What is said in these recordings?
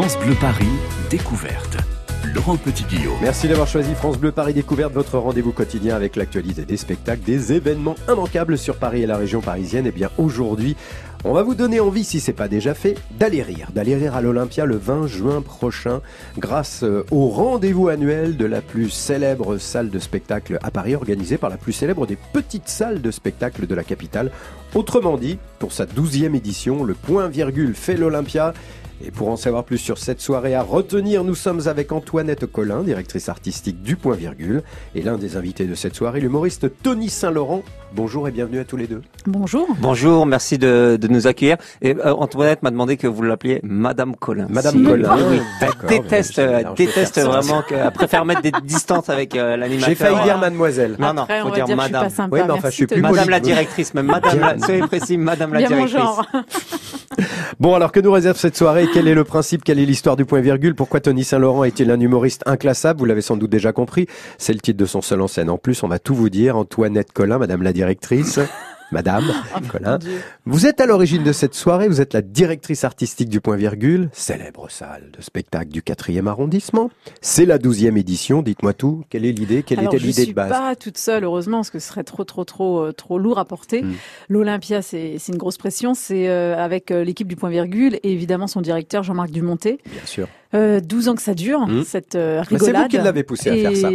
France Bleu Paris, découverte. Laurent Petit-Guillaume. Merci d'avoir choisi France Bleu Paris Découverte, votre rendez-vous quotidien avec l'actualité des spectacles, des événements immanquables sur Paris et la région parisienne. Et bien aujourd'hui, on va vous donner envie, si c'est pas déjà fait, d'aller rire. D'aller rire à l'Olympia le 20 juin prochain, grâce euh, au rendez-vous annuel de la plus célèbre salle de spectacle à Paris, organisée par la plus célèbre des petites salles de spectacle de la capitale. Autrement dit, pour sa douzième édition, le point virgule fait l'Olympia. Et pour en savoir plus sur cette soirée à retenir, nous sommes avec Antoinette Collin, directrice artistique du Point Virgule, et l'un des invités de cette soirée, l'humoriste Tony Saint-Laurent. Bonjour et bienvenue à tous les deux. Bonjour. Bonjour, merci de, de nous accueillir. Et euh, Antoinette m'a demandé que vous l'appeliez Madame Collin. Madame Si. Collin. Oui, oui. Elle D'accord, déteste, déteste vraiment, que, elle préfère mettre des distances avec euh, l'animateur. J'ai failli dire mademoiselle. Non, non, Après, faut on va dire dire que je suis Madame. pas sympa. Oui, mais enfin, Merci, je suis plus. Madame la directrice, même Madame la, soyez précis, Madame la Bien mon directrice. genre. Bon, alors que nous réserve cette soirée? Quel est le principe? Quelle est l'histoire du point virgule? Pourquoi Tony Saint-Laurent est-il un humoriste inclassable? Vous l'avez sans doute déjà compris. C'est le titre de son seul en scène. En plus, on va tout vous dire. Antoinette Collin, Madame la directrice. Madame Collin. Mon Dieu. Vous êtes à l'origine de cette soirée, vous êtes la directrice artistique du Point Virgule, célèbre salle de spectacle du 4e arrondissement. C'est la 12e édition, dites-moi tout. Quelle est l'idée? Quelle Alors, était je l'idée suis de base? pas toute seule, heureusement, parce que ce serait trop, trop, trop, euh, trop lourd à porter. Mm. L'Olympia, c'est c'est une grosse pression. C'est euh, avec euh, l'équipe du Point Virgule et évidemment son directeur Jean-Marc Dumonté. Bien sûr. Euh, 12 ans que ça dure, Mm. cette euh, Bah, c'est rigolade. vous qui l'avez poussé à faire ça.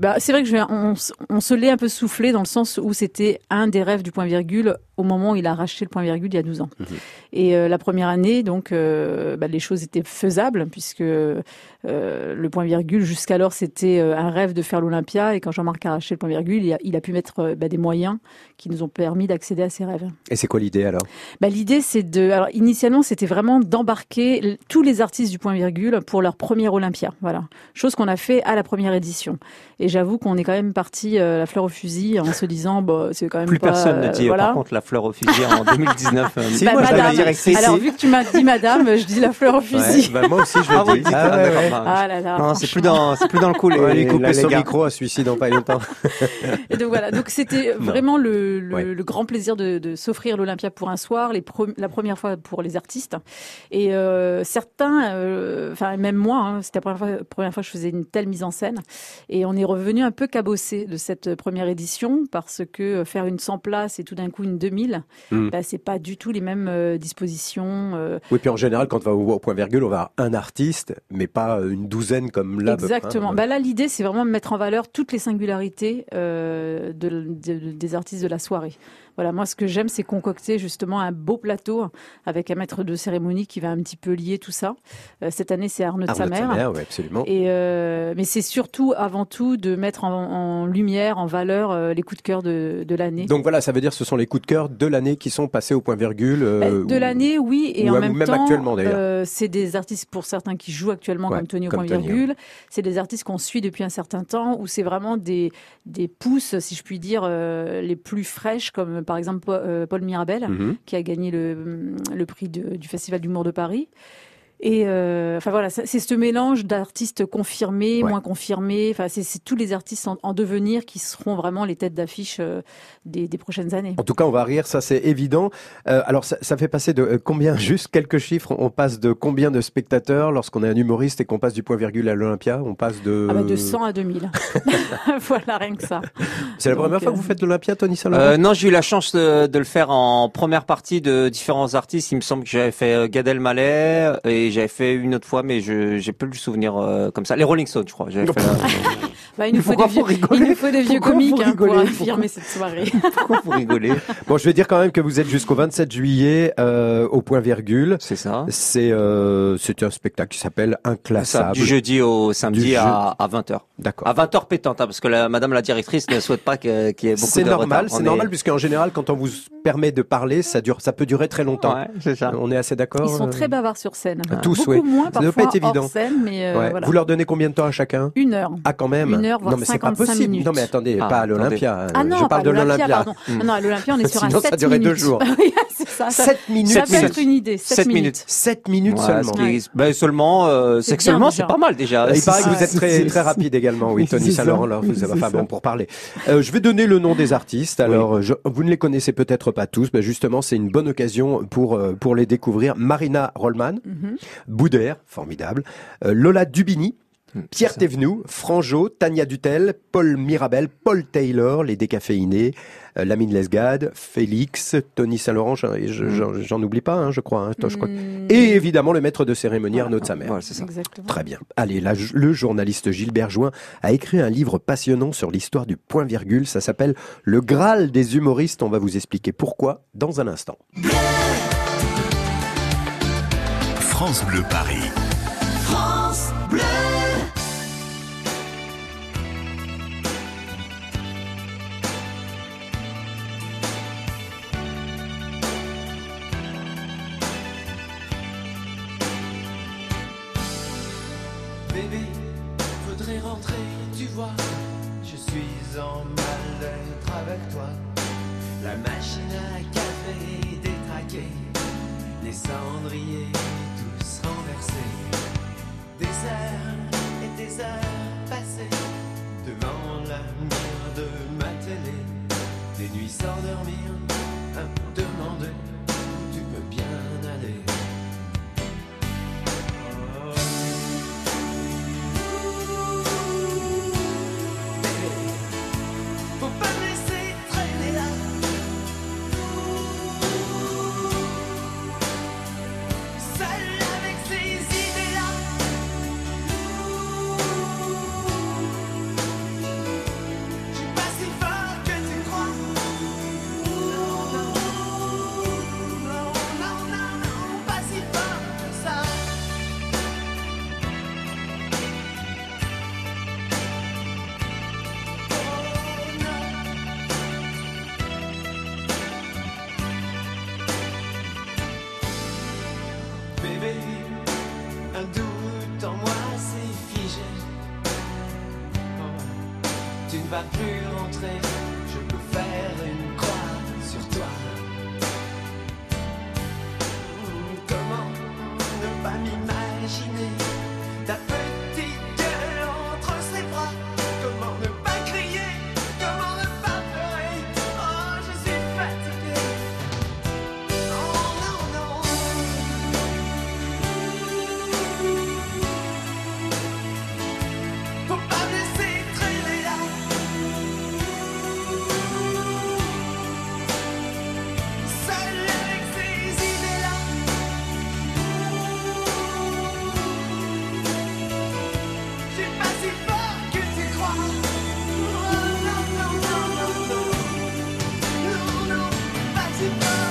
Bah, c'est vrai que je, on, on se l'est un peu soufflé dans le sens où c'était un des rêves du point virgule au moment où il a racheté le point virgule il y a 12 ans. Mhm. Et euh, la première année, donc, euh, bah, les choses étaient faisables puisque euh, le point virgule jusqu'alors c'était un rêve de faire l'Olympia et quand Jean-Marc a racheté le point virgule, il a, il a pu mettre bah, des moyens qui nous ont permis d'accéder à ces rêves. Et c'est quoi l'idée alors? Bah, l'idée, c'est de. Alors, initialement, c'était vraiment d'embarquer tous les artistes du point virgule pour leur première Olympia. Voilà. Chose qu'on a fait à la première édition. Et j'avoue qu'on est quand même parti la fleur au fusil en se disant, bah, c'est quand même Plus pas. personne ne dit, voilà. par contre, la fleur au fusil en 2019. euh, Si, Bah, moi, Madame la. Alors, vu que tu m'as dit madame, je dis la fleur au fusil. bah, Moi aussi je Ah, dis. dites, Ah, ah, ouais, ouais. Ah là là. Non, c'est plus dans, c'est plus dans le coup, les, On va lui les- couper son gars. micro à celui-ci dans pas longtemps. Et donc voilà, donc c'était vraiment le, le, Ouais. le grand plaisir de, de s'offrir l'Olympia pour un soir, les pre- la première fois pour les artistes. Et euh, certains, euh, enfin même moi, hein, c'était la première fois, première fois que je faisais une telle mise en scène. Et on est revenu un peu cabossé de cette première édition parce que faire une 100 places et tout d'un coup une 2000, Mm. bah, c'est pas du tout les mêmes euh, dispositions. euh, Oui, puis en général, quand on va au, point virgule, on va avoir un artiste, mais pas une douzaine comme là. Exactement. hein. Bah là, l'idée, c'est vraiment de mettre en valeur toutes les singularités euh, de- de- des artistes de la soirée. Voilà, moi, ce que j'aime, c'est concocter justement un beau plateau avec un maître de cérémonie qui va un petit peu lier tout ça. Euh, cette année, c'est Arnaud de Arnaud sa mère. Samer, oui, absolument. Et euh, mais c'est surtout, avant tout, de mettre en, en lumière, en valeur euh, les coups de cœur de, de l'année. Donc voilà, ça veut dire que ce sont les coups de cœur de l'année qui sont passés au point virgule. euh, Bah, de l'année, oui, et ou en même, même temps, actuellement, d'ailleurs. c'est des artistes pour certains qui jouent actuellement Ouais, comme Tony au comme point Tony, virgule. C'est des artistes qu'on suit depuis un certain temps, où c'est vraiment des des pousses, si je puis dire, les plus fraîches, comme par exemple Po- euh, Paul Mirabel, Mhm. qui a gagné le le prix de- du Festival d'humour de Paris. Et euh, enfin voilà, c'est ce mélange d'artistes confirmés, Ouais. moins confirmés. Enfin, c'est c'est tous les artistes en, en devenir qui seront vraiment les têtes d'affiche euh, des, des prochaines années. En tout cas, on va rire, ça c'est évident. Euh, alors, ça, ça fait passer de combien, juste quelques chiffres, on passe de combien de spectateurs lorsqu'on est un humoriste et qu'on passe du point virgule à l'Olympia? On passe de. Ah bah de 100 à 2000. voilà, rien que ça. C'est la Donc, première fois que vous faites l'Olympia, Tony Euh, non, j'ai eu la chance de, de le faire en première partie de différents artistes. Il me semble que j'avais fait Gad Elmaleh et j'avais fait une autre fois, mais je j'ai plus le souvenir euh, comme ça. Les Rolling Stones, je crois. Bah, il nous faut des vieux, il nous faut des vieux Pourquoi comiques hein, pour affirmer cette soirée. Pourquoi vous rigolez Bon, je vais dire quand même que vous êtes jusqu'au 27 juillet euh, au point virgule. C'est ça. C'est euh, c'est un spectacle qui s'appelle Ça, Inclassable. du jeudi au samedi Du à, à 20h. D'accord. À 20h pétante, hein, parce que la, madame la directrice ne souhaite pas que- qu'il y ait beaucoup C'est de normal, retard. c'est On normal est- puisqu'en général, quand on vous permet de parler, ça dure, ça peut durer très longtemps. Ouais, c'est ça. On est assez d'accord. Ils sont euh, très bavards sur scène. Tous, Beaucoup oui. moins Ça parfois pas être évident. hors scène, mais euh, ouais. voilà. Vous leur donnez combien de temps à chacun? Une heure. Ah, quand même. Une heure, voire non, mais c'est pas 55 possible. minutes. Non, mais attendez, Ah, pas à l'Olympia. Ah non, je parle pas de l'Olympia. pardon. Non, non, à l'Olympia, on est sur Sinon, un 7 ça durait deux minutes. jours. oui, c'est ça. ça 7 minutes. ça peut être une idée. 7, Sept minutes. minutes. 7 minutes seulement. ben, seulement, euh, C'est sexuellement, c'est pas mal déjà. Il paraît que vous êtes très, très rapide également, oui, Tony. Saint-Laurent. Alors, vous C'est avez enfin ça. bon pour parler. Euh, je vais donner le nom des artistes. Alors, vous ne les connaissez peut-être pas tous, mais justement, c'est une bonne occasion pour euh, pour les découvrir. Marina Rollman, Mhm. Boudère, formidable. Euh, Lola Dubini. Pierre Thévenoud, Franjo, Tania Dutel, Paul Mirabel, Paul Taylor, les décaféinés, euh, Lamine Lesgade, Félix, Tony Saint-Laurent, j'en je- j'en- j'en oublie pas, hein, je crois. hein, je crois. Mm, Et évidemment le maître de cérémonie Arnaud de sa mère. Voilà, c'est ça. Exactement. Très bien. Allez, le journaliste Gilbert Join a écrit un livre passionnant sur l'histoire du point-virgule. Ça s'appelle Le Graal des humoristes. On va vous expliquer pourquoi dans un instant. France Bleu Paris. goodbye.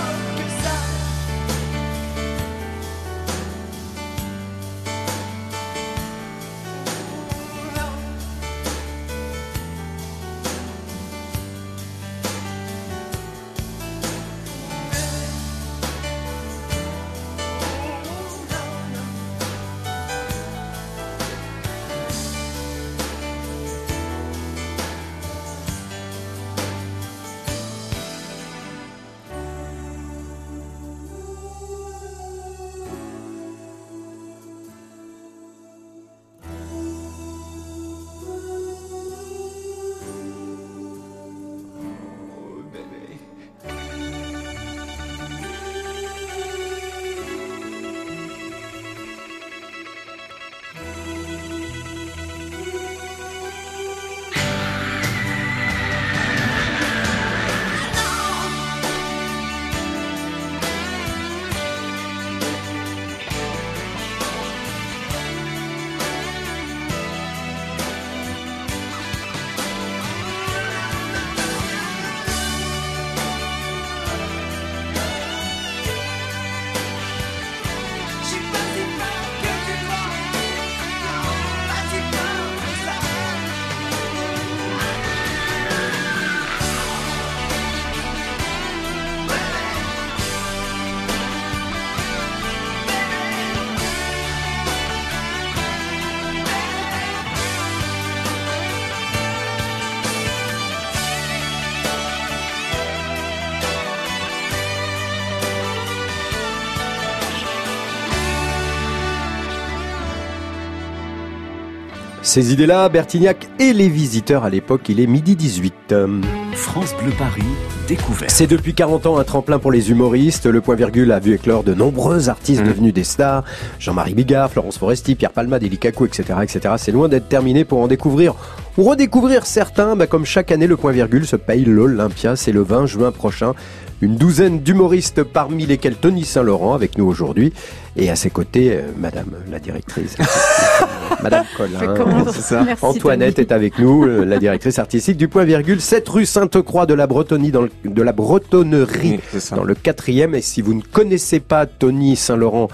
Ces idées-là, Bertignac et les visiteurs à l'époque, il est midi 18. Euh, France Bleu Paris, découverte. C'est depuis 40 ans un tremplin pour les humoristes. Le point virgule a vu éclore de nombreux artistes Mhm. devenus des stars. Jean-Marie Bigard, Florence Foresti, Pierre Palmade, Eli Kakou, etc., etc. C'est loin d'être terminé pour en découvrir ou redécouvrir certains. Bah, comme chaque année, le point virgule se paye l'Olympia. C'est le 20 juin prochain. Une douzaine d'humoristes, parmi lesquels Tony Saint-Laurent, avec nous aujourd'hui. Et à ses côtés, euh, Madame la directrice, Madame Collin. C'est ça. Merci, Antoinette Tony. est avec nous, euh, la directrice artistique du Point Virgule, 7 rue Sainte-Croix de la Bretonnie, dans le- de la Bretonnerie, Oui, dans le quatrième. Et si vous ne connaissez pas Tony Saint-Laurent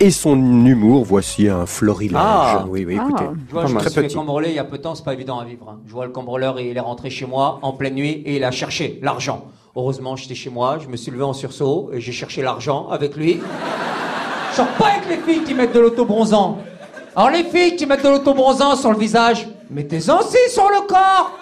et son humour, voici un florilège. Ah. oui, oui, Ah. écoutez. Je vois, je Très petit. cambrioler il y a peu de temps, c'est pas évident à vivre. hein. Je vois le cambrioleur et il est rentré chez moi en pleine nuit et il a cherché l'argent. Heureusement, j'étais chez moi, je me suis levé en sursaut et j'ai cherché l'argent avec lui. Je sors pas avec les filles qui mettent de l'autobronzant. Alors les filles qui mettent de l'autobronzant sur le visage, mettez-en aussi sur le corps.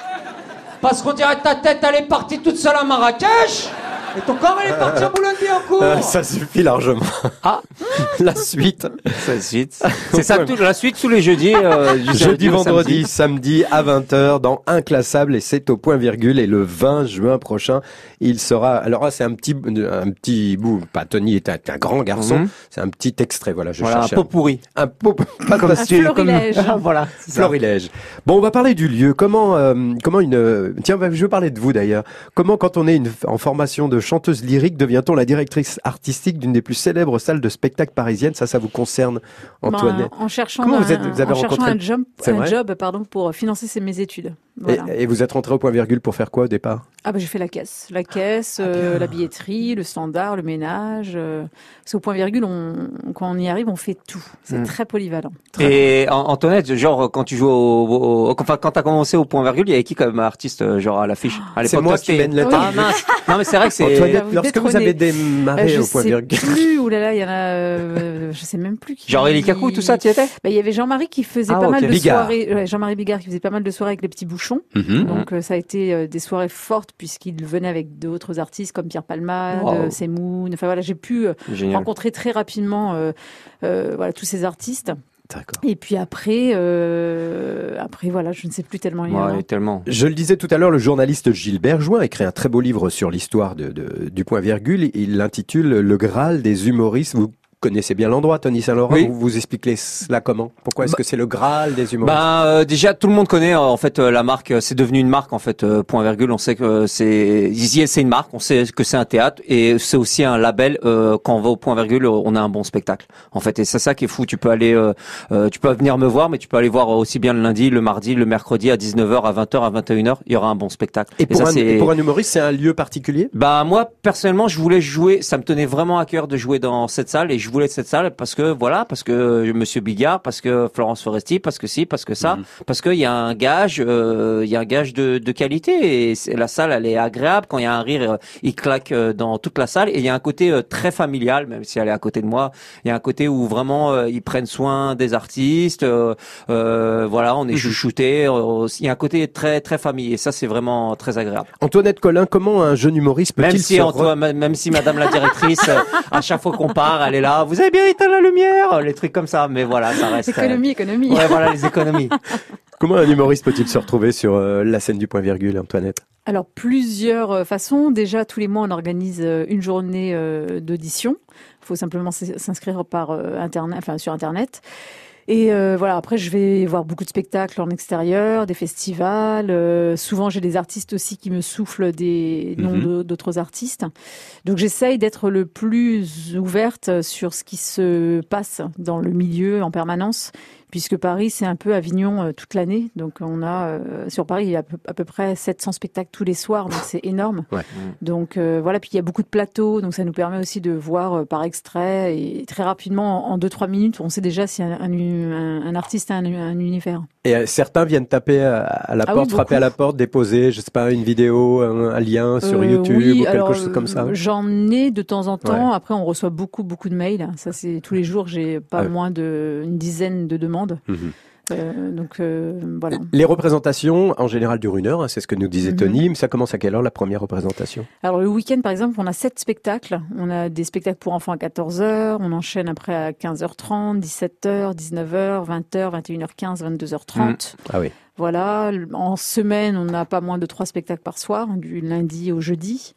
Parce qu'on dirait que ta tête elle est partie toute seule à Marrakech et ton corps il est parti à Boulogne-Billancourt. Ah, ça suffit largement. Ah. la suite. La suite. C'est ça, tout- la suite tous les jeudis. euh, du Jeudi, vendredi, samedi. samedi à 20h dans Inclassable et c'est au point virgule et le 20 juin prochain, il sera. Alors là, c'est un petit, un petit bout. Pas Tony est un, un grand garçon. Mhm. C'est un petit extrait. Voilà, je Voilà, un pot pourri. un pot, pas comme Un florilège. voilà. c'est ça. Florilège. Bon, on va parler du lieu. Comment, euh, comment une. euh, Tiens, je veux parler de vous d'ailleurs. Comment, quand on est une, en formation de chanteuse lyrique, devient-on la directrice artistique d'une des plus célèbres salles de spectacle parisiennes? Ça, ça vous concerne, Antoinette? Ben, en cherchant, Comment un, vous êtes- vous avez en cherchant rencontré- un job, C'est un vrai? job pardon, pour financer ces- mes études. Voilà. et, et vous êtes rentré au point virgule pour faire quoi au départ? Ah bah j'ai fait la caisse, la caisse, Ah, euh, la billetterie, le standard, le ménage. Euh, parce qu'au point virgule, on, quand on y arrive, on fait tout. C'est Mm. très polyvalent. Et An- Antoinette, genre quand tu joues au, au- enfin quand t'as commencé au point virgule, il y avait qui comme artiste euh, genre à l'affiche? À C'est l'époque moi qui mène la Ah mince. Non mais c'est vrai que c'est. Vous lorsque vous avez démarré Euh, je au point sais virgule. plus, ou là là, il y en a, euh, je sais même plus qui. Genre Eli Kakou, tout ça, tu y étais Bah, il y avait Jean-Marie qui faisait Ah, pas mal de Bigard. soirées. ouais, Jean-Marie Bigard qui faisait pas mal de soirées avec les petits bouchons. Mhm. Donc euh, ça a été euh, des soirées fortes puisqu'il venait avec d'autres artistes comme Pierre Palmade, Wow. euh, Semoun. Enfin voilà, j'ai pu euh, Génial. rencontrer très rapidement euh, euh, voilà tous ces artistes. Et puis après, euh, après voilà, je ne sais plus tellement. il y en a. Ouais, tellement. Je le disais tout à l'heure, le journaliste Gilbert Join a écrit un très beau livre sur l'histoire de, de- du point virgule. Il l'intitule Le Graal des humoristes. Vous connaissez bien l'endroit, Tony Saint-Laurent. Oui. Vous, vous expliquez cela comment? Pourquoi est-ce Bah- que c'est le Graal des humoristes? Bah euh, déjà tout le monde connaît euh, en fait euh, la marque euh, c'est devenu une marque en fait point virgule on sait que c'est Easy c'est une marque on sait que c'est un théâtre et c'est aussi un label euh, quand on va au point virgule on a un bon spectacle en fait et c'est ça qui est fou tu peux aller tu peux venir me voir mais tu peux aller voir aussi bien le lundi le mardi le mercredi à 19h à 20h à 21h il y aura un bon spectacle et, pour ça un, et pour un humoriste, c'est un lieu particulier? Bah moi personnellement je voulais jouer, ça me tenait vraiment à cœur de jouer dans cette salle et je voulais cette salle parce que voilà, parce que Monsieur Bigard, parce que Florence Foresti, parce que si, parce que ça, parce qu'il y a un gage, euh, il y a un gage de, de qualité et c'est- la salle elle est agréable quand il y a un rire, euh, il claque euh, dans toute la salle et il y a un côté euh, très familial même si elle est à côté de moi, il y a un côté où vraiment euh, ils prennent soin des artistes, euh, euh, voilà, on est chouchoutés, euh, il y a un côté très très famille et ça c'est vraiment très agréable. Antoinette Collin, comment un jeune humoriste peut-il Même si, se Antoine, même- même si Madame la directrice, à chaque fois qu'on part, elle est là. Vous avez bien éteint la lumière, les trucs comme ça. Mais voilà, ça reste. euh, Économie, économie. Ouais, voilà les économies. Comment un humoriste peut-il se retrouver sur euh, la scène du point virgule, Antoinette? Alors plusieurs euh, façons. Déjà tous les mois on organise euh, une journée euh, d'audition. Il faut simplement s'inscrire par euh, internet, enfin sur internet. Et euh, voilà, après je vais voir beaucoup de spectacles en extérieur, des festivals. euh, souvent j'ai des artistes aussi qui me soufflent des noms Mhm. d'autres artistes. Donc j'essaye d'être le plus ouverte sur ce qui se passe dans le milieu en permanence, puisque Paris c'est un peu Avignon euh, toute l'année. Donc on a euh, sur Paris il y a à peu, près 700 spectacles tous les soirs, donc c'est énorme. Ouais. Donc euh, voilà, puis il y a beaucoup de plateaux, donc ça nous permet aussi de voir par extrait et très rapidement en 2-3 minutes, on sait déjà si un, un, un- un artiste a un, un univers. Et certains viennent taper à, la Ah porte, oui, frapper à la porte, déposer, je sais pas, une vidéo, un, un lien sur Euh, YouTube oui, ou quelque alors, chose comme ça. J'en ai de temps en temps. Ouais. Après, on reçoit beaucoup, beaucoup de mails. Ça, c'est tous les jours. J'ai pas Ah oui. moins d'une dizaine de demandes. Mhm. Euh, donc euh, voilà. Les représentations, en général, durent une heure, hein, c'est ce que nous disait Mhm. Tony. Ça commence à quelle heure la première représentation? Alors le week-end, par exemple, on a sept spectacles. On a des spectacles pour enfants à 14h, on enchaîne après à 15h30, 17h, 19h, 20h, 21h15, 22h30. Ah oui. Voilà. En semaine, on n'a pas moins de trois spectacles par soir, du lundi au jeudi.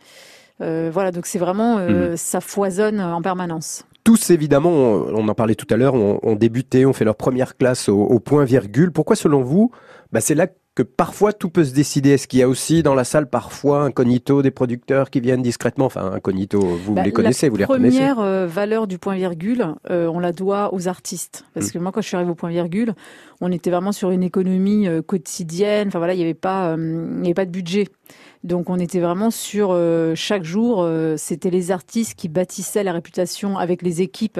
Euh, voilà, donc c'est vraiment, euh, ça foisonne en permanence. Tous, évidemment, on, on en parlait tout à l'heure, ont, ont débuté, ont fait leur première classe au, au point virgule. Pourquoi, selon vous, bah, c'est là que parfois tout peut se décider? Est-ce qu'il y a aussi dans la salle parfois incognito des producteurs qui viennent discrètement? Enfin, incognito, vous Bah, les connaissez, vous les La reconnaissez première euh, valeur du point virgule, euh, on la doit aux artistes. Parce Mm. que moi, quand je suis arrivée au point virgule, on était vraiment sur une économie euh, quotidienne. Enfin voilà, il n'y avait pas, euh, il y avait pas de budget. Donc on était vraiment sur euh, chaque jour, euh, c'était les artistes qui bâtissaient la réputation avec les équipes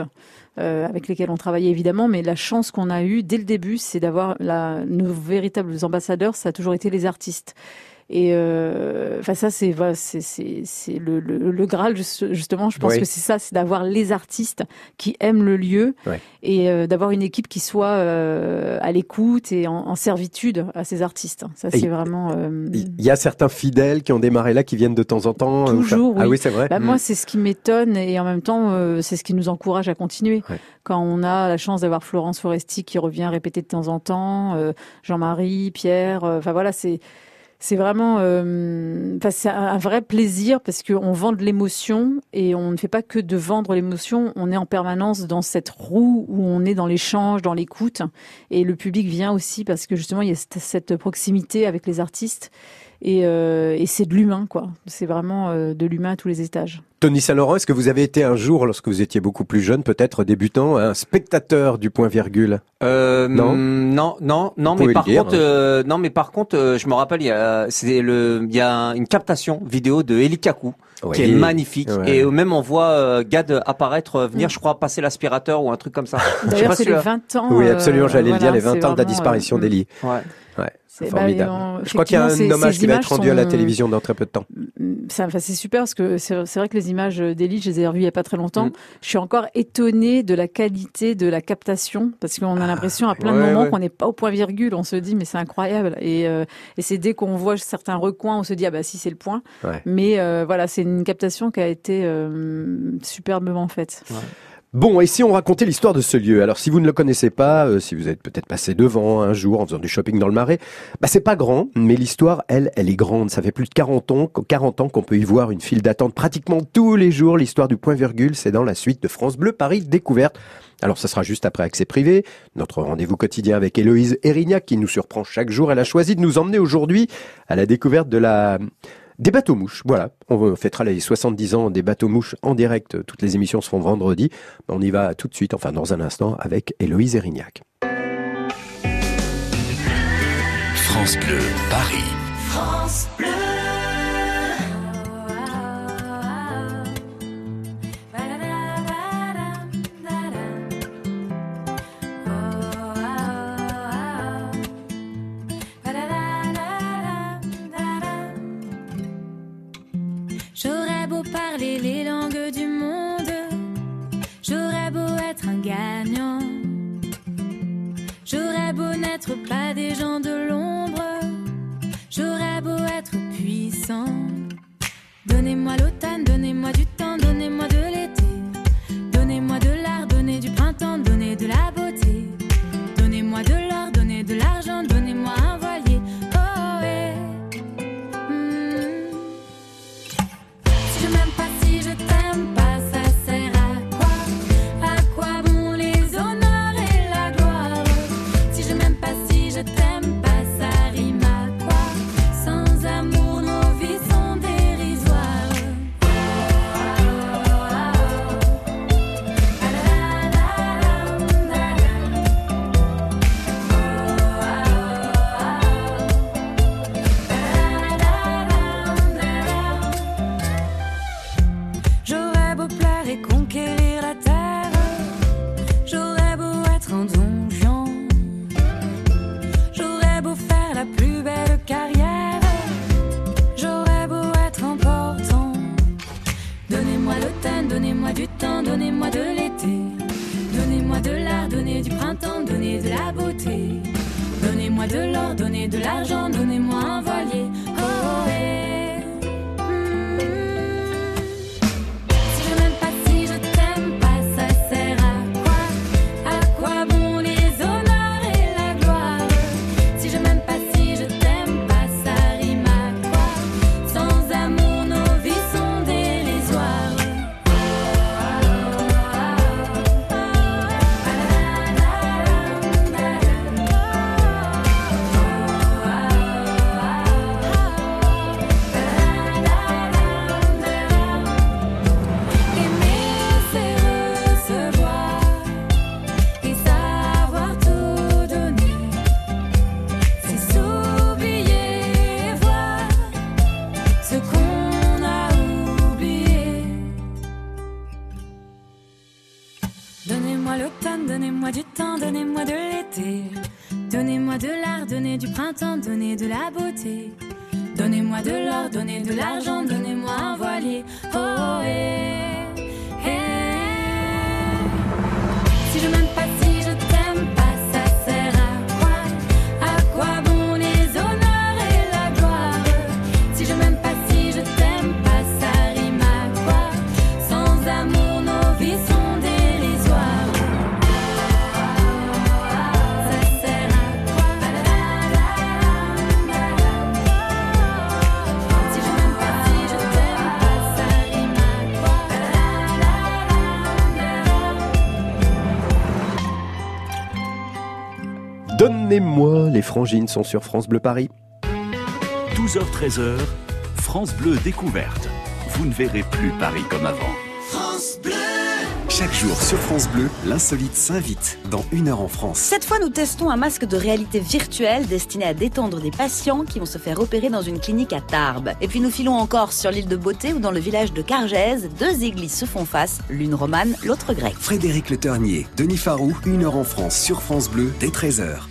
euh, avec lesquelles on travaillait évidemment. Mais la chance qu'on a eue dès le début, c'est d'avoir nos véritables ambassadeurs. Ça a toujours été les artistes. Et euh, enfin ça c'est voilà, c'est c'est c'est le, le le graal juste- justement. Je pense Oui. que c'est ça, c'est d'avoir les artistes qui aiment le lieu Ouais. et euh, d'avoir une équipe qui soit euh, à l'écoute et en, en servitude à ces artistes. Ça c'est vraiment. euh, Il y a certains fidèles qui ont démarré là, qui viennent de temps en temps. Toujours, Ah oui. oui, c'est vrai. bah, Mm. Moi, c'est ce qui m'étonne et en même temps, euh, c'est ce qui nous encourage à continuer. Ouais. Quand on a la chance d'avoir Florence Foresti qui revient répéter de temps en temps, euh, Jean-Marie, Pierre, euh, enfin voilà, c'est c'est vraiment, euh, c'est un vrai plaisir parce qu'on vend de l'émotion et on ne fait pas que de vendre l'émotion. On est en permanence dans cette roue où on est dans l'échange, dans l'écoute et le public vient aussi parce que justement il y a cette proximité avec les artistes et, euh, et c'est de l'humain quoi. C'est vraiment euh, de l'humain à tous les étages. Tony Saint-Laurent, est-ce que vous avez été un jour, lorsque vous étiez beaucoup plus jeune, peut-être débutant, un spectateur du point virgule? Euh, Non mm, non, non, non, mais par dire, contre, hein. non, mais par contre, euh, je me rappelle, il y a, c'est le, il y a une captation vidéo de Eli Kaku qui est magnifique Ouais. et même on voit euh, Gad apparaître, venir, je crois, passer l'aspirateur ou un truc comme ça. D'ailleurs, c'est si, les euh, 20 ans. Oui, absolument, j'allais le voilà, dire, les 20 c'est ans de la disparition euh, d'Eli. Ouais. Formidable. bah, Je crois qu'il y a un hommage qui va être rendu à la sont- télévision dans très peu de temps. Enfin, c'est super parce que c'est vrai que les images d'Elie, je les ai revues il y a pas très longtemps. Mm. Je suis encore étonnée de la qualité de la captation parce qu'on a l'impression à plein de Ah, ouais, moments ouais. qu'on n'est pas au point virgule. On se dit mais c'est incroyable et, euh, et c'est dès qu'on voit certains recoins, on se dit ah bah si c'est le point. Ouais. Mais euh, voilà, c'est une captation qui a été euh, superbement faite. Bon, et si on racontait l'histoire de ce lieu? Alors, si vous ne le connaissez pas, euh, si vous êtes peut-être passé devant un jour en faisant du shopping dans le Marais, bah c'est pas grand, mais l'histoire, elle, elle est grande. Ça fait plus de 40 ans, 40 ans qu'on peut y voir une file d'attente pratiquement tous les jours. L'histoire du point virgule, c'est dans la suite de France Bleu Paris Découverte. Alors, ça sera juste après Accès Privé, notre rendez-vous quotidien avec Héloïse Erignac qui nous surprend chaque jour. Elle a choisi de nous emmener aujourd'hui à la découverte de la des bateaux mouches, voilà. On fêtera les 70 ans des bateaux mouches en direct. Toutes les émissions se font vendredi. On y va tout de suite, enfin dans un instant, avec Héloïse Erignac. France Bleu, Paris. J'aurais les langues du monde, j'aurais beau être un gagnant. J'aurais beau n'être pas des gens de l'ombre, j'aurais beau être puissant. Donnez-moi l'automne, donnez-moi du Donnez-moi, les frangines sont sur France Bleu Paris. 12h-13h, France Bleu découverte. Vous ne verrez plus Paris comme avant. Chaque jour sur France Bleu, l'insolite s'invite dans Une heure en France. Cette fois, nous testons un masque de réalité virtuelle destiné à détendre des patients qui vont se faire opérer dans une clinique à Tarbes. Et puis nous filons encore sur l'île de Beauté où dans le village de Cargèse, deux églises se font face, l'une romane, l'autre grecque. Frédéric Le Ternier, Denis Farou, Une heure en France sur France Bleu dès 13h.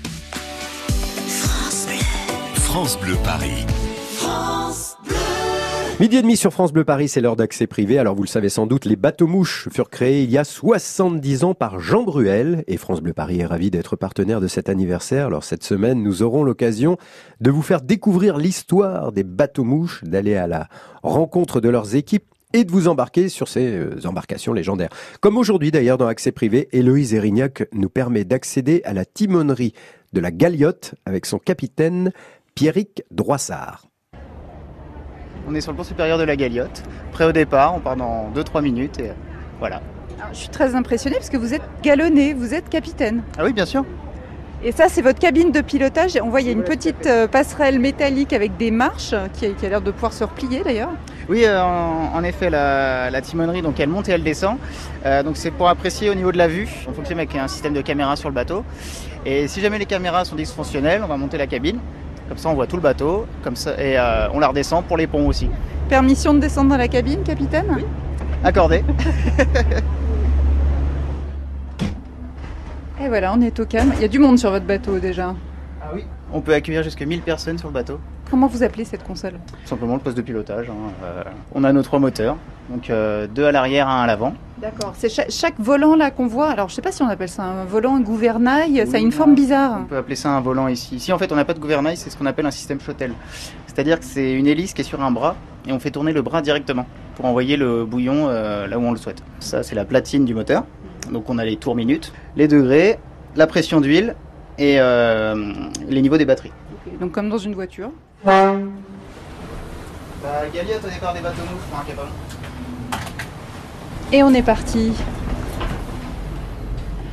France Bleu Paris. Midi et demi sur France Bleu Paris, c'est l'heure d'accès privé. Alors vous le savez sans doute, les bateaux-mouches furent créés il y a 70 ans par Jean Bruel et France Bleu Paris est ravi d'être partenaire de cet anniversaire. Alors cette semaine, nous aurons l'occasion de vous faire découvrir l'histoire des bateaux-mouches, d'aller à la rencontre de leurs équipes et de vous embarquer sur ces euh, embarcations légendaires. Comme aujourd'hui d'ailleurs dans Accès Privé, Héloïse Erignac nous permet d'accéder à la timonerie de la Galiote avec son capitaine Pierrick Droissard. On est sur le pont supérieur de la Galiote, prêt au départ, on part dans 2-3 minutes et voilà. Alors, je suis très impressionnée parce que vous êtes galonné, vous êtes capitaine. Ah oui, bien sûr. Et ça, c'est votre cabine de pilotage. On voit, il y a une petite euh, passerelle métallique avec des marches qui a, l'air de pouvoir se replier d'ailleurs. Oui, euh, en, en effet, la, la timonerie, donc elle monte et elle descend. Euh, donc c'est pour apprécier au niveau de la vue. On fonctionne avec un système de caméra sur le bateau. Et si jamais les caméras sont dysfonctionnelles, on va monter la cabine. Comme ça, on voit tout le bateau. Comme ça, et euh, on la redescend pour les ponts aussi. Permission de descendre dans la cabine, capitaine? Oui. Accordé. Et voilà, on est au calme. Il y a du monde sur votre bateau déjà. Ah oui. On peut accueillir jusqu'à 1000 personnes sur le bateau. Comment vous appelez cette console? Tout simplement le poste de pilotage. hein. Euh, on a nos trois moteurs. Donc euh, deux à l'arrière, un à l'avant. D'accord. C'est chaque, chaque volant là qu'on voit. Alors je sais pas si on appelle ça un volant, un gouvernail. ça a une forme bizarre. On peut appeler ça un volant ici. Ici, en fait, on n'a pas de gouvernail, c'est ce qu'on appelle un système shuttle. C'est-à-dire que c'est une hélice qui est sur un bras et on fait tourner le bras directement pour envoyer le bouillon euh, là où on le souhaite. Ça, c'est la platine du moteur. Donc, on a les tours minutes, les degrés, la pression d'huile et euh, les niveaux des batteries. Donc comme dans une voiture. La galiote au départ des bateaux un capable. Et on est parti.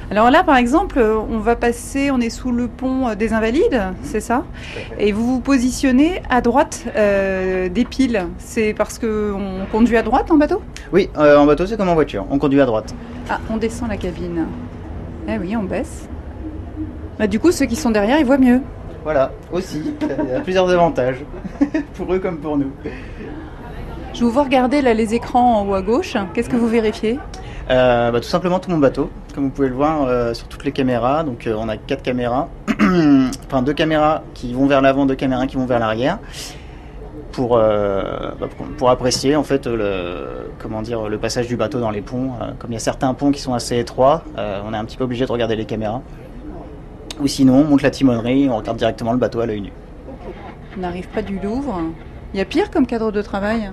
Alors là, par exemple, on va passer, on est sous le pont des Invalides, c'est ça? Et vous vous positionnez à droite euh, des piles. C'est parce qu'on conduit à droite en bateau? Oui, euh, en bateau, c'est comme en voiture. On conduit à droite. Ah, on descend la cabine. Eh oui, on baisse. Bah, du coup, ceux qui sont derrière, ils voient mieux. Voilà, aussi. Il y a plusieurs avantages. pour eux comme pour nous. Je vous vois regarder là les écrans en haut à gauche. Qu'est-ce que vous vérifiez? Euh, bah, tout simplement tout mon bateau, comme vous pouvez le voir euh, sur toutes les caméras. Donc euh, on a quatre caméras, enfin deux caméras qui vont vers l'avant, deux caméras qui vont vers l'arrière, pour, bah, pour pour apprécier en fait le comment dire le passage du bateau dans les ponts. Comme il y a certains ponts qui sont assez étroits, on est un petit peu obligé de regarder les caméras. Ou sinon, on monte la timonerie, on regarde directement le bateau à l'œil nu. On n'arrive pas du Louvre. Il y a pire comme cadre de travail?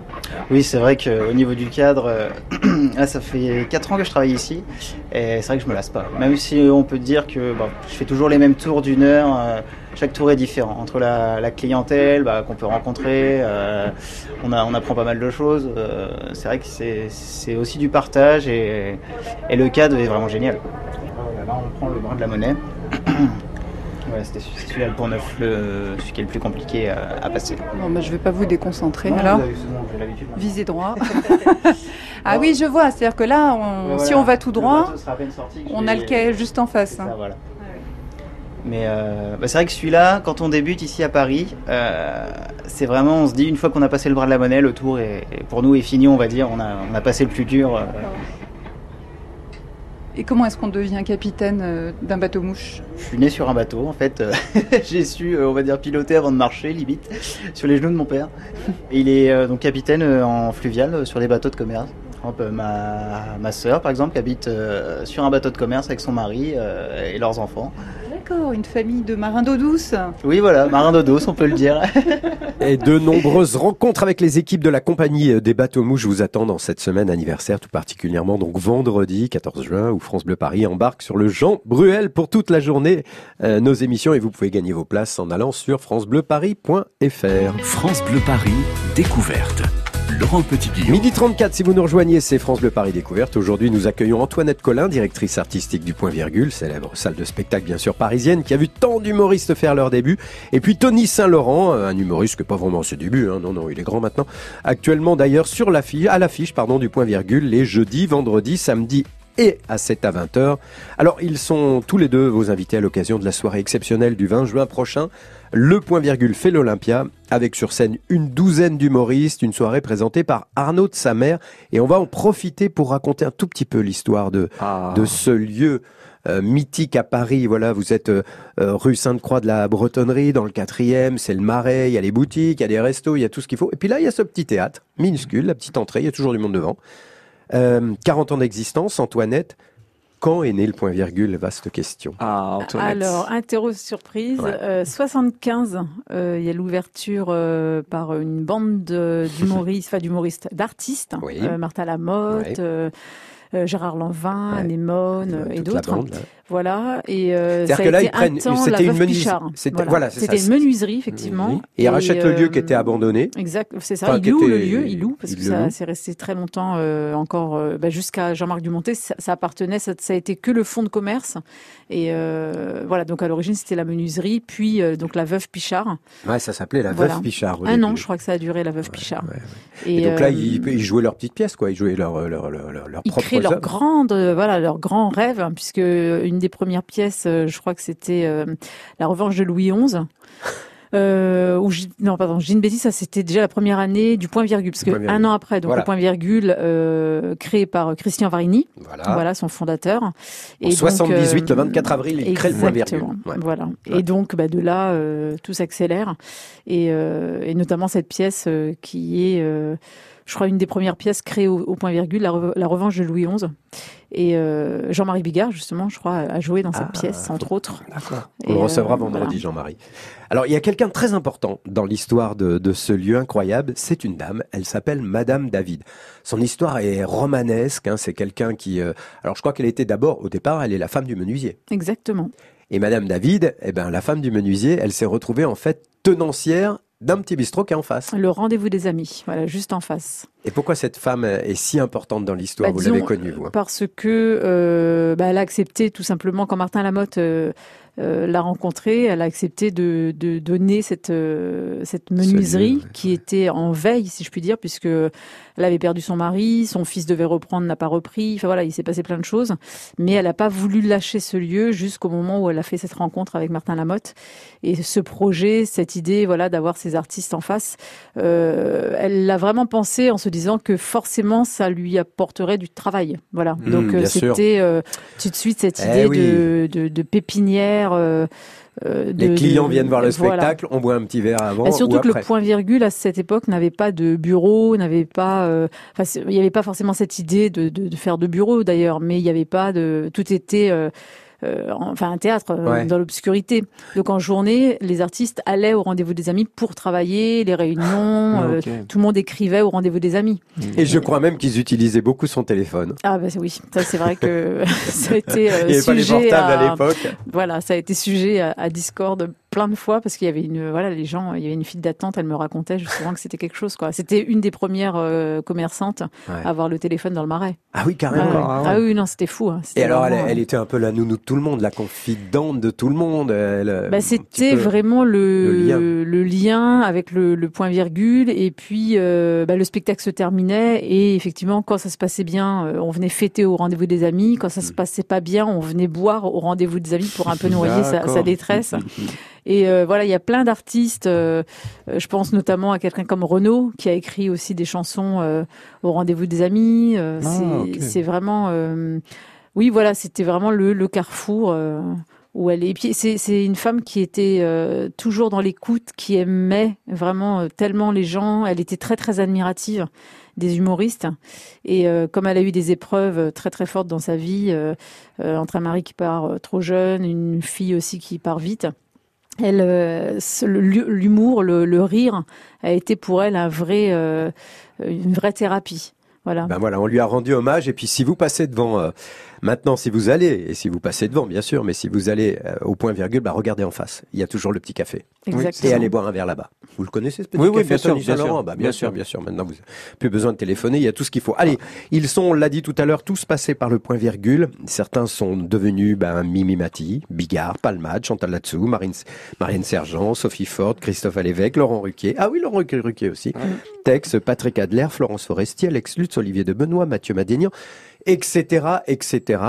Oui, c'est vrai qu'au niveau du cadre, euh, là, ça fait 4 ans que je travaille ici, et c'est vrai que je me lasse pas. Même si on peut dire que bon, je fais toujours les mêmes tours d'une heure, euh, chaque tour est différent. Entre la, la clientèle bah, qu'on peut rencontrer, euh, on, a, on apprend pas mal de choses. euh, c'est vrai que c'est aussi du partage, et, et le cadre est vraiment génial. Là, on prend le bras de la monnaie. Ouais, c'était celui- celui-là le pont neuf, le, celui qui est le plus compliqué à, à passer. Bon, bah, je vais pas vous déconcentrer Non, alors. vous l'habitude. Visez droit. ah oui, je vois. C'est-à-dire que là, on- si on va tout droit, on a le quai juste en face. Voilà. Mais euh, bah, c'est vrai que celui-là, quand on débute ici à Paris, euh, c'est vraiment, on se dit une fois qu'on a passé le bras de la monnaie, le tour est, est- pour nous est fini, on va dire, on a, on a passé le plus dur. euh. Et comment est-ce qu'on devient capitaine euh, d'un bateau mouche Je suis né sur un bateau, en fait, euh, j'ai su, euh, on va dire, piloter avant de marcher, limite, sur les genoux de mon père. Il est donc capitaine en fluvial sur des bateaux de commerce. Ma, ma sœur, par exemple, habite sur un bateau de commerce avec son mari et leurs enfants. D'accord, une famille de marins d'eau douce. Oui, voilà, marin d'eau douce, on peut le dire. Et de nombreuses rencontres avec les équipes de la compagnie des bateaux mouches vous attendent dans cette semaine anniversaire, tout particulièrement donc vendredi 14 juin où France Bleu Paris embarque sur le Jean Bruel pour toute la journée euh, nos émissions et vous pouvez gagner vos places en allant sur francebleuparis.fr. France Bleu Paris, découverte. Laurent Petit-Guillaume. Midi 34, si vous nous rejoignez, c'est France Bleu Paris Découverte. Aujourd'hui, nous accueillons Antoinette Collin, directrice artistique du Point Virgule, célèbre salle de spectacle bien sûr parisienne, qui a vu tant d'humoristes faire leur début. Et puis Tony Saint-Laurent, un humoriste n'est pas vraiment ses débuts, hein, non, non, il est grand maintenant. Actuellement d'ailleurs sur l'affiche, à l'affiche pardon, du Point Virgule, les jeudis, vendredis, samedis et à 7 à 20 heures. Alors, ils sont tous les deux vos invités à l'occasion de la soirée exceptionnelle du 20 juin prochain. Le Point Virgule fait l'Olympia, avec sur scène une douzaine d'humoristes, une soirée présentée par Arnaud de sa mère. Et on va en profiter pour raconter un tout petit peu l'histoire de, Ah. de ce lieu euh, mythique à Paris. Voilà, vous êtes euh, euh, rue Sainte-Croix de la Bretonnerie, dans le quatrième, c'est le Marais, il y a les boutiques, il y a des restos, il y a tout ce qu'il faut. Et puis là, il y a ce petit théâtre, minuscule, la petite entrée, il y a toujours du monde devant. Euh, 40 ans d'existence, Antoinette. Quand est né le point virgule? Vaste question. Ah, Antoinette. Alors, interro surprise, Ouais. euh, 75, euh, il y a l'ouverture euh, par une bande de- d'humoristes, enfin d'humoristes, d'artistes, Oui. euh, Martha Lamotte, Ouais. euh, euh, Gérard Lanvin, Ouais. Anémone Euh, et d'autres. Voilà, et euh, ça que là, ils prennent- un c'était une menuiserie. Voilà. C'était une menuiserie, effectivement. Oui. Et il rachète le lieu euh, qui était abandonné. Exact, c'est ça. Enfin, il qui loue le était- lieu, il loue, parce il que ça c'est resté très longtemps euh, encore, euh, bah, jusqu'à Jean-Marc Dumontet, ça, ça appartenait, ça, ça a été que le fonds de commerce. Et euh, voilà, donc à l'origine c'était la menuiserie, puis euh, donc la veuve Pichard. Ouais, ça s'appelait la Voilà. Veuve Pichard. Un début. an, je crois que ça a duré la veuve Pichard. Et, donc là, euh, ils, ils jouaient leur petite pièce, quoi. Ils jouaient leur, leur, leur, leur, leur ils propre créent leur grande, euh, voilà, leur grand rêve, hein, puisque une des premières pièces, euh, je crois que c'était euh, La Revanche de Louis XI. Euh, je- non, pardon, dis une bêtise, ça c'était déjà la première année du point virgule, parce que virgule. un an après, donc Voilà. le point virgule euh, créé par Christian Varini, Voilà. son fondateur. En donc, 78, le euh, 24 avril, il crée le point virgule. Ouais. Voilà. Ouais. Et donc, bah, de là, tout s'accélère, et, et notamment cette pièce qui est, je crois, une des premières pièces créées au, au point virgule, la, Re- la Revanche de Louis XI. Et euh, Jean-Marie Bigard, justement, je crois, a joué dans cette Ah, pièce, entre autres. On le recevra euh, vendredi, voilà. Jean-Marie. Alors, il y a quelqu'un de très important dans l'histoire de, de ce lieu incroyable. C'est une dame. Elle s'appelle Madame David. Son histoire est romanesque. hein. C'est quelqu'un qui. euh, Alors, je crois qu'elle était d'abord, au départ, elle est la femme du menuisier. Exactement. Et Madame David, eh ben, la femme du menuisier, elle s'est retrouvée en fait tenancière d'un petit bistrot qui est en face. Le rendez-vous des amis, voilà, juste en face. Et pourquoi cette femme est si importante dans l'histoire Bah, Vous l'avez connue, vous. hein? Parce que euh, bah, elle a accepté tout simplement quand Martin Lamotte euh, euh, l'a rencontrée, elle a accepté de, de donner cette cette menuiserie lieu, ouais, qui était en veille, si je puis dire, puisque elle avait perdu son mari, son fils devait reprendre, n'a pas repris. Enfin voilà, il s'est passé plein de choses, mais elle n'a pas voulu lâcher ce lieu jusqu'au moment où elle a fait cette rencontre avec Martin Lamotte et ce projet, cette idée, voilà, d'avoir ces artistes en face. Euh, elle l'a vraiment pensé en se disant que forcément ça lui apporterait du travail. Voilà. Mmh, Donc euh, c'était euh, tout de suite cette Eh idée oui. de, de, de pépinière. euh, euh, de- Les clients de- viennent voir le voilà. spectacle, on boit un petit verre avant Bah, surtout ou que après. le point virgule à cette époque n'avait pas de bureau, n'avait pas, euh, il n'y avait pas forcément cette idée de, de, de faire de bureau d'ailleurs, mais il n'y avait pas de, tout était euh, enfin un théâtre euh, Ouais. dans l'obscurité. Donc en journée, les artistes allaient au rendez-vous des amis pour travailler, les réunions. Ah, euh, tout le monde écrivait au rendez-vous des amis. Et je crois même qu'ils utilisaient beaucoup son téléphone. Ah bah oui, ça c'est vrai que ça a été euh, Il n'y avait pas les sujet portables à à, l'époque. voilà, ça a été sujet à, à Discord plein de fois parce qu'il y avait une voilà les gens, il y avait une file d'attente. Elle me racontait justement que c'était quelque chose quoi. C'était une des premières euh, commerçantes Ouais. à avoir le téléphone dans le marais. Ah oui, carrément. Ah, ah oui, non, c'était fou. hein. Et alors, elle, vraiment, elle était un peu la nounou de tout le monde, la confidente de tout le monde. Elle, euh, Bah, c'était vraiment le, le lien. le lien avec le, le point virgule et puis euh, bah, le spectacle se terminait et effectivement quand ça se passait bien euh, on venait fêter au rendez-vous des amis quand ça Mm. se passait pas bien on venait boire au rendez-vous des amis pour un peu noyer sa, sa détresse et euh, voilà il y a plein d'artistes euh, je pense notamment à quelqu'un comme Renaud qui a écrit aussi des chansons euh, au rendez-vous des amis Euh, Ah, c'est ok. c'est vraiment euh, oui voilà c'était vraiment le, le carrefour euh, où elle est. Et puis c'est une femme qui était euh, toujours dans l'écoute, qui aimait vraiment tellement les gens. Elle était très très admirative des humoristes. Et euh, comme elle a eu des épreuves très très fortes dans sa vie, euh, euh, entre un mari qui part trop jeune, une fille aussi qui part vite. Elle, euh, l'humour, le, le rire, a été pour elle un vrai, euh, une vraie thérapie. Voilà. Ben voilà, on lui a rendu hommage. Et puis, si vous passez devant, euh, maintenant, si vous allez, et si vous passez devant, bien sûr, mais si vous allez euh, au point virgule, bah, regardez en face. Il y a toujours le petit café. Exactement. Et allez boire un verre là-bas. Vous le connaissez, ce petit Oui, oui, café bien sûr, bien sûr. Bah, bien, Bien sûr, sûr. bien sûr. Maintenant, vous n'avez plus besoin de téléphoner. Il y a tout ce qu'il faut. Allez, ils sont, on l'a dit tout à l'heure, tous passés par le point virgule. Certains sont devenus, ben, Mimi Mati, Bigard, Palmade, Chantal Latsou, Marine, Marianne Sergent, Sophie Ford, Christophe Alévèque, Laurent Ruquier. Ah oui, Laurent Ruquier aussi. Tex, Patrick Adler, Florence Forestier, Alex Lutz, Olivier de Benoît, Mathieu Madénian, etc., etc.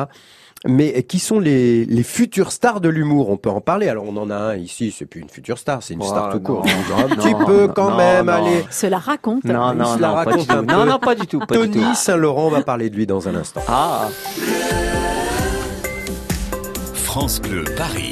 Mais qui sont les, les futures stars de l'humour? On peut en parler. Alors on en a un ici, c'est plus une future star, c'est une Oh, star tout court. Un Non, petit peu non, quand non, même, non. allez. Cela raconte. Non, non, raconte un peu. Non, non, pas du tout. Pas Tony. Saint-Laurent, on va parler de lui dans un instant. Ah. France Bleu Paris.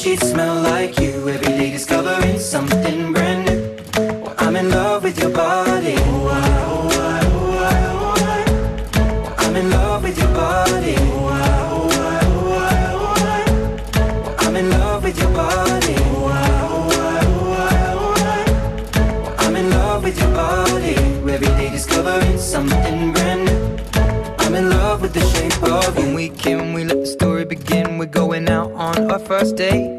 sheets smell like you. Every day discovering something brand new. Well, I'm in love with your body. Oh, oh, oh, oh I'm in love with your body. Oh, oh, I'm in love with your body. I'm in love with your body. Every day discovering something brand new. I'm in love with the shape of you. When we can, we let the story begin. We're going out on our first date.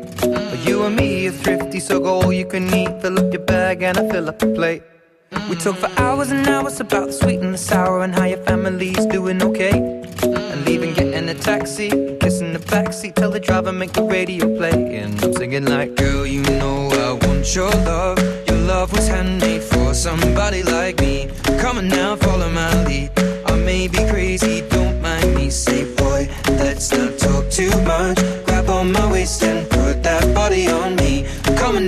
Go all you can eat. Fill up your bag and I fill up the plate. We talk for hours and hours about the sweet and the sour and how your family's doing okay. And leaving, getting a taxi, kissing the backseat, tell the driver make the radio play. And I'm singing like, girl, you know I want your love. Your love was handmade for somebody like me. Come on now, follow my lead. I may be crazy, don't mind me. Say, boy, let's not talk too much. Grab on my waist and put that body on me.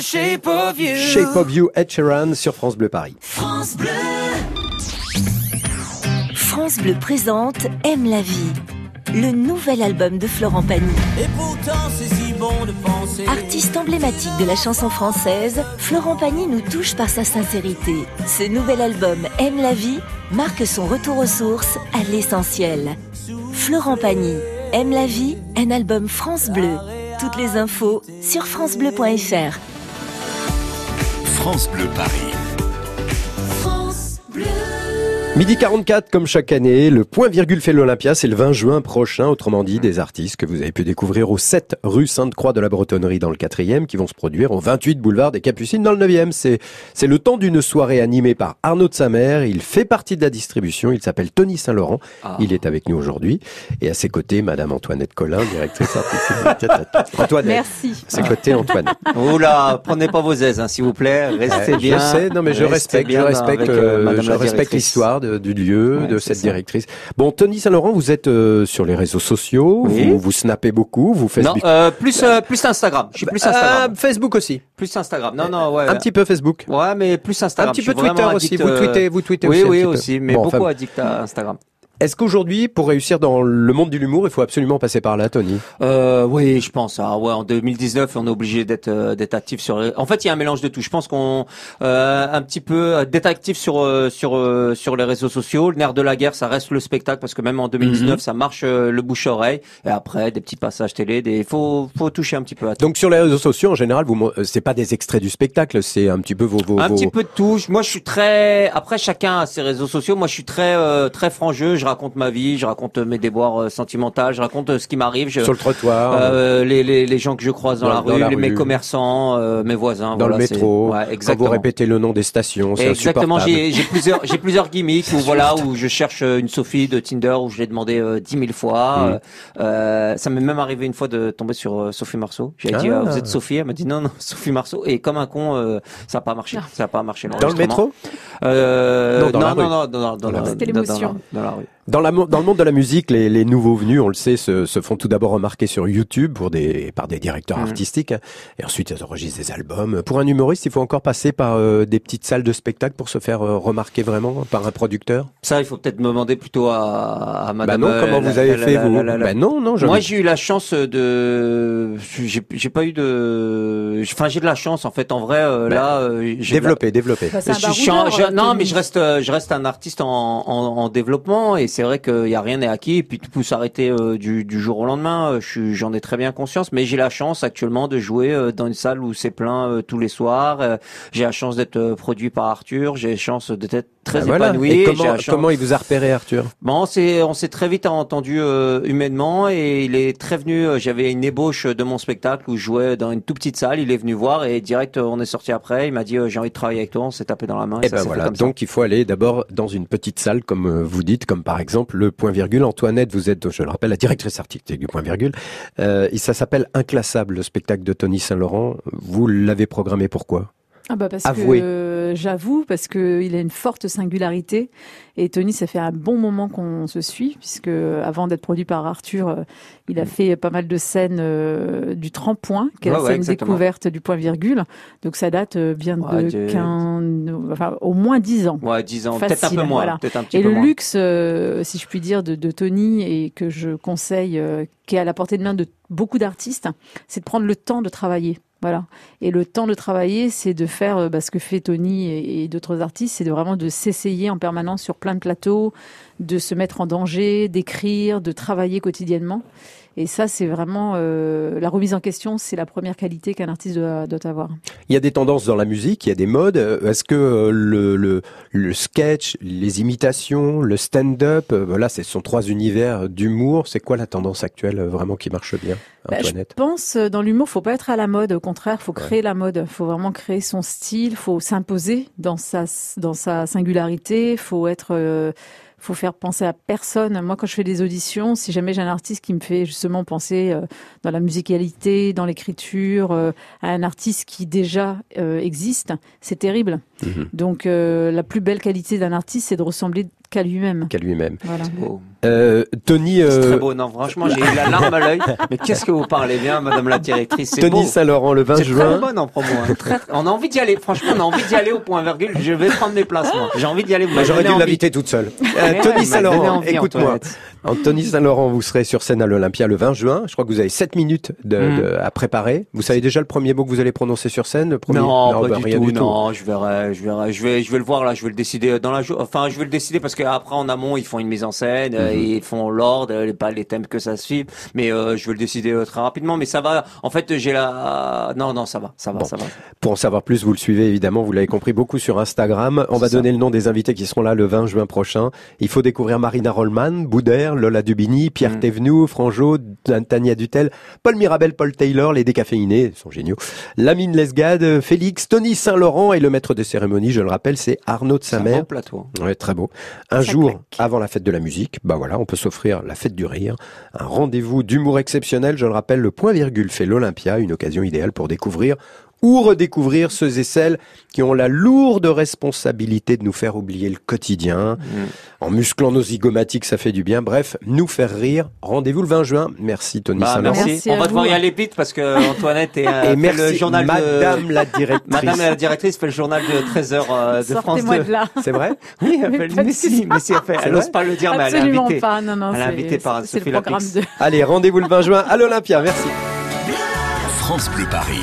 the shape of you. Shape of You, Ed Sheeran sur France Bleu Paris. France Bleu. France Bleu présente Aime la vie, le nouvel album de Florent Pagny. Et pourtant c'est si bon de penser. Artiste emblématique de la chanson française, Florent Pagny nous touche par sa sincérité. Ce nouvel album Aime la vie marque son retour aux sources, à l'essentiel. Florent Pagny, Aime la vie, un album France Bleu. Toutes les infos sur francebleu.fr. France Bleu Paris. Midi 44, comme chaque année, le point virgule fait l'Olympia, c'est le 20 juin prochain, autrement dit, des artistes que vous avez pu découvrir au 7 rue Sainte-Croix de la Bretonnerie dans le 4e, qui vont se produire au 28 boulevard des Capucines dans le 9e. C'est, c'est le temps d'une soirée animée par Arnaud de Samer, il fait partie de la distribution, il s'appelle Tony Saint-Laurent, Ah. il est avec nous aujourd'hui, et à ses côtés, Madame Antoinette Collin, directrice artistique. Antoinette. Merci. À ses côtés, Antoine. Oula, prenez pas vos aises, hein, s'il vous plaît. Restez Ouais, bien. Je sais, non mais je respecte, je respecte, euh, euh, je respecte l'histoire de- du lieu, Ouais, de cette ça. directrice. Bon, Tony Saint-Laurent, vous êtes euh, sur les réseaux sociaux, Oui. vous, vous snappez beaucoup, vous faites Non, euh, plus euh, plus Instagram. Je suis plus Instagram. Facebook aussi. Plus Instagram. Non, non, ouais. Un petit peu Facebook. Ouais, mais plus Instagram. Un petit peu Twitter aussi. Vous euh, tweetez, vous tweetez oui, aussi. oui, peu. aussi, mais Bon, beaucoup enfin, addict à Instagram. Est-ce qu'aujourd'hui, pour réussir dans le monde de l'humour, il faut absolument passer par là, Tony? Euh, oui, je pense. Ah ouais, en 2019, on est obligé d'être euh, d'être actif sur. En fait, il y a un mélange de tout. Je pense qu'on euh, un petit peu euh, d'être actif sur euh, sur euh, sur les réseaux sociaux. Le nerf de la guerre, ça reste le spectacle parce que même en 2019, Mhm. ça marche le bouche oreille. Et après, des petits passages télé. Des faut faut toucher un petit peu à tout. Donc sur les réseaux sociaux, en général, vous, c'est pas des extraits du spectacle, c'est un petit peu vos, vos, un vos- petit peu de tout. Moi, je suis très. Après, chacun a ses réseaux sociaux. Moi, je suis très euh, très franc jeu. Je raconte ma vie, je raconte mes déboires euh, sentimentales, je raconte euh, ce qui m'arrive. Je... sur le trottoir, Euh, les, les, les gens que je croise dans, Dans- la dans rue, la les, mes commerçants, euh, mes voisins. dans voilà, le métro, Ouais, quand vous exactement. répétez le nom des stations, c'est Exactement, j'ai j'ai plusieurs j'ai plusieurs gimmicks où voilà où je cherche euh, une Sophie de Tinder où je l'ai demandé euh, dix mille fois. Mm. Euh, euh, ça m'est même arrivé une fois de tomber sur euh, Sophie Marceau. J'ai dit Ah. euh, vous êtes Sophie, elle m'a dit non non Sophie Marceau et comme un con euh, ça a pas marché, ça a pas marché. Dans le métro? Euh, Non, dans non, la non, rue. non, dans, dans, dans, dans la rue. Dans, la, dans le monde de la musique, les, les nouveaux venus, on le sait, se, se font tout d'abord remarquer sur YouTube pour des, par des directeurs Mhm. artistiques, hein, et ensuite ils enregistrent des albums. Pour un humoriste, il faut encore passer par euh, des petites salles de spectacle pour se faire euh, remarquer vraiment par un producteur? Ça, il faut peut-être me demander plutôt à, à Madame. bah non, euh, comment la- vous avez la- fait la- vous? la- la- la- Bah non, non. Moi, j'ai eu la chance de. J'ai pas eu de. Enfin, j'ai de la chance en fait. En vrai, euh, Bah, là, euh, développer, développer. Bah, je je- non, mais je reste, euh, je reste un artiste en, en, en développement et c'est vrai qu'il y a rien n'est acquis et puis tout peut s'arrêter euh, du, du jour au lendemain. Euh, j'en ai très bien conscience, mais j'ai la chance actuellement de jouer euh, dans une salle où c'est plein tous les soirs. J'ai la chance d'être produit par Arthur. J'ai la chance d'être très voilà. épanoui. Et comment, la chance- comment il vous a repéré, Arthur? Bon, on s'est très vite entendu euh, humainement et il est très venu. J'avais une ébauche de mon spectacle où je jouais dans une toute petite salle. Il est venu voir et direct on est sorti après. Il m'a dit j'ai envie de travailler avec toi. On s'est tapé dans la main. Eh ça ben voilà, comme ça. donc il faut aller d'abord dans une petite salle, comme vous dites, comme par exemple le Point Virgule. Antoinette, vous êtes, je le rappelle, la directrice artistique du Point Virgule. Euh, ça s'appelle Inclassable, le spectacle de Tony Saint-Laurent. Vous l'avez programmé pourquoi Ah bah parce que euh, j'avoue parce que il a une forte singularité et Tony ça fait un bon moment qu'on se suit puisque euh, avant d'être produit par Arthur euh, il a fait pas mal de scènes euh, du tremplin qui est Ouais, la ouais, scène exactement. découverte du point virgule donc ça date bien Ouais, de j'ai- 15 enfin au moins 10 ans Ouais, 10 ans, peut-être un peu moins, voilà. peut-être un petit et peu le moins. luxe, si je puis dire, de, de Tony et que je conseille qui est à la portée de main de beaucoup d'artistes, c'est de prendre le temps de travailler. Voilà. Et le temps de travailler, c'est de faire euh, bah, ce que fait Tony et, et d'autres artistes, c'est de vraiment de s'essayer en permanence sur plein de plateaux, de se mettre en danger, d'écrire, de travailler quotidiennement. Et ça, c'est vraiment euh, la remise en question, c'est la première qualité qu'un artiste doit, doit avoir. Il y a des tendances dans la musique, il y a des modes. Euh, Est-ce que euh, le, le, le sketch, les imitations, le stand-up, euh, voilà, ce sont trois univers d'humour. C'est quoi la tendance actuelle vraiment qui marche bien, Bah, je pense dans l'humour, faut pas être à la mode. Au contraire, faut créer la mode. Faut vraiment créer son style. Faut s'imposer dans sa dans sa singularité. Faut être euh, faut faire penser à personne. Moi, quand je fais des auditions, si jamais j'ai un artiste qui me fait justement penser euh, dans la musicalité, dans l'écriture, euh, à un artiste qui déjà euh, existe, c'est terrible. Mhm. Donc, euh, la plus belle qualité d'un artiste, c'est de ressembler qu'à lui-même. Qu'à lui-même. Voilà. Euh, Tony, C'est euh, très beau, non, franchement, j'ai eu la larme à l'œil. Mais qu'est-ce que vous parlez bien, madame la directrice, c'est beau. Tony Saint-Laurent le 20 C'est juin. très bonne en promo. hein. Très, très- On a envie d'y aller. Franchement, on a envie d'y aller au point virgule. Je vais prendre mes places, moi. J'ai envie d'y aller. Bah, J'aurais dû l'inviter toute seule. Euh, Tony Saint-Laurent, écoute-moi. Anthony Saint-Laurent, vous serez sur scène à l'Olympia le 20 juin. Je crois que vous avez 7 minutes de, Mm. de- à préparer. Vous savez déjà le premier mot que vous allez prononcer sur scène? Le premier... Non, pas bah, du, rien tout, du tout. non, je verrai, je verrai, je vais, je vais le voir là, je vais le décider dans la journée. Enfin, je vais le décider parce qu'après en amont, ils font une mise en scène, Mhm. ils font l'ordre, pas les thèmes que ça suit. Mais euh, je vais le décider euh, très rapidement. Mais ça va. En fait, j'ai la, non, non, ça va, ça va, Bon. ça va. Pour en savoir plus, vous le suivez évidemment, vous l'avez compris, beaucoup sur Instagram. On va ça. donner le nom des invités qui seront là le 20 juin prochain. Il faut découvrir Marina Rollman, Boudère, Lola Dubini, Pierre Mm. Thévenoud, Franjo, Tania Dutel, Paul Mirabel, Paul Taylor, les décaféinés, ils sont géniaux. Lamine Lesgade, Félix, Tony Saint-Laurent et le maître de cérémonie, je le rappelle, c'est Arnaud de Saint-Mère. beau plateau. Ouais, très beau. Un jour avant la fête de la musique, bah voilà, on peut s'offrir la fête du rire, un rendez-vous d'humour exceptionnel. Je le rappelle, le point virgule fait l'Olympia, une occasion idéale pour découvrir ou redécouvrir ceux et celles qui ont la lourde responsabilité de nous faire oublier le quotidien. En musclant nos zygomatiques, ça fait du bien. Bref, nous faire rire. Rendez-vous le 20 juin. Merci Tony Bah, Saint-Laurent. merci. On va devoir y aller vite parce que Antoinette est, euh, Et merci, le journal Madame de... la directrice. Madame la directrice fait le journal de 13 heures euh, de France Sortez-moi 2. de là. C'est vrai Oui, elle fait mais si, mais si, elle fait, elle n'ose pas le dire, mais elle est Absolument invitée. pas. Non, non, Elle est c'est- invitée par c'est Sophie le programme Lapix. de. Allez, rendez-vous le 20 juin à l'Olympia. Merci. France Bleu Paris.